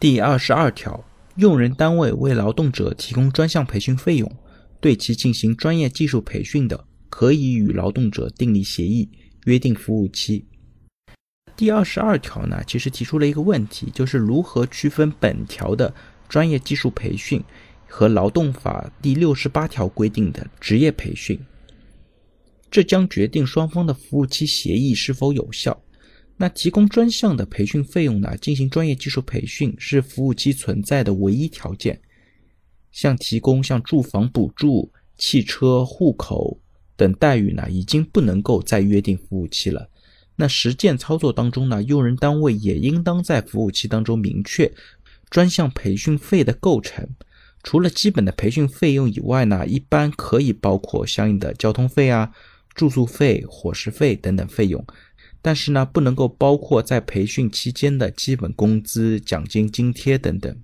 第二十二条，用人单位为劳动者提供专项培训费用，对其进行专业技术培训的，可以与劳动者订立协议，约定服务期。第二十二条呢，其实提出了一个问题，就是如何区分本条的专业技术培训和劳动法第六十八条规定的职业培训，这将决定双方的服务期协议是否有效。那提供专项的培训费用呢？进行专业技术培训是服务期存在的唯一条件。像提供像住房补助、汽车、户口等待遇呢，已经不能够再约定服务期了。那实践操作当中呢，用人单位也应当在服务期当中明确专项培训费的构成。除了基本的培训费用以外呢，一般可以包括相应的交通费啊、住宿费、伙食费等等费用。但是呢，不能够包括在培训期间的基本工资、奖金、津贴等等。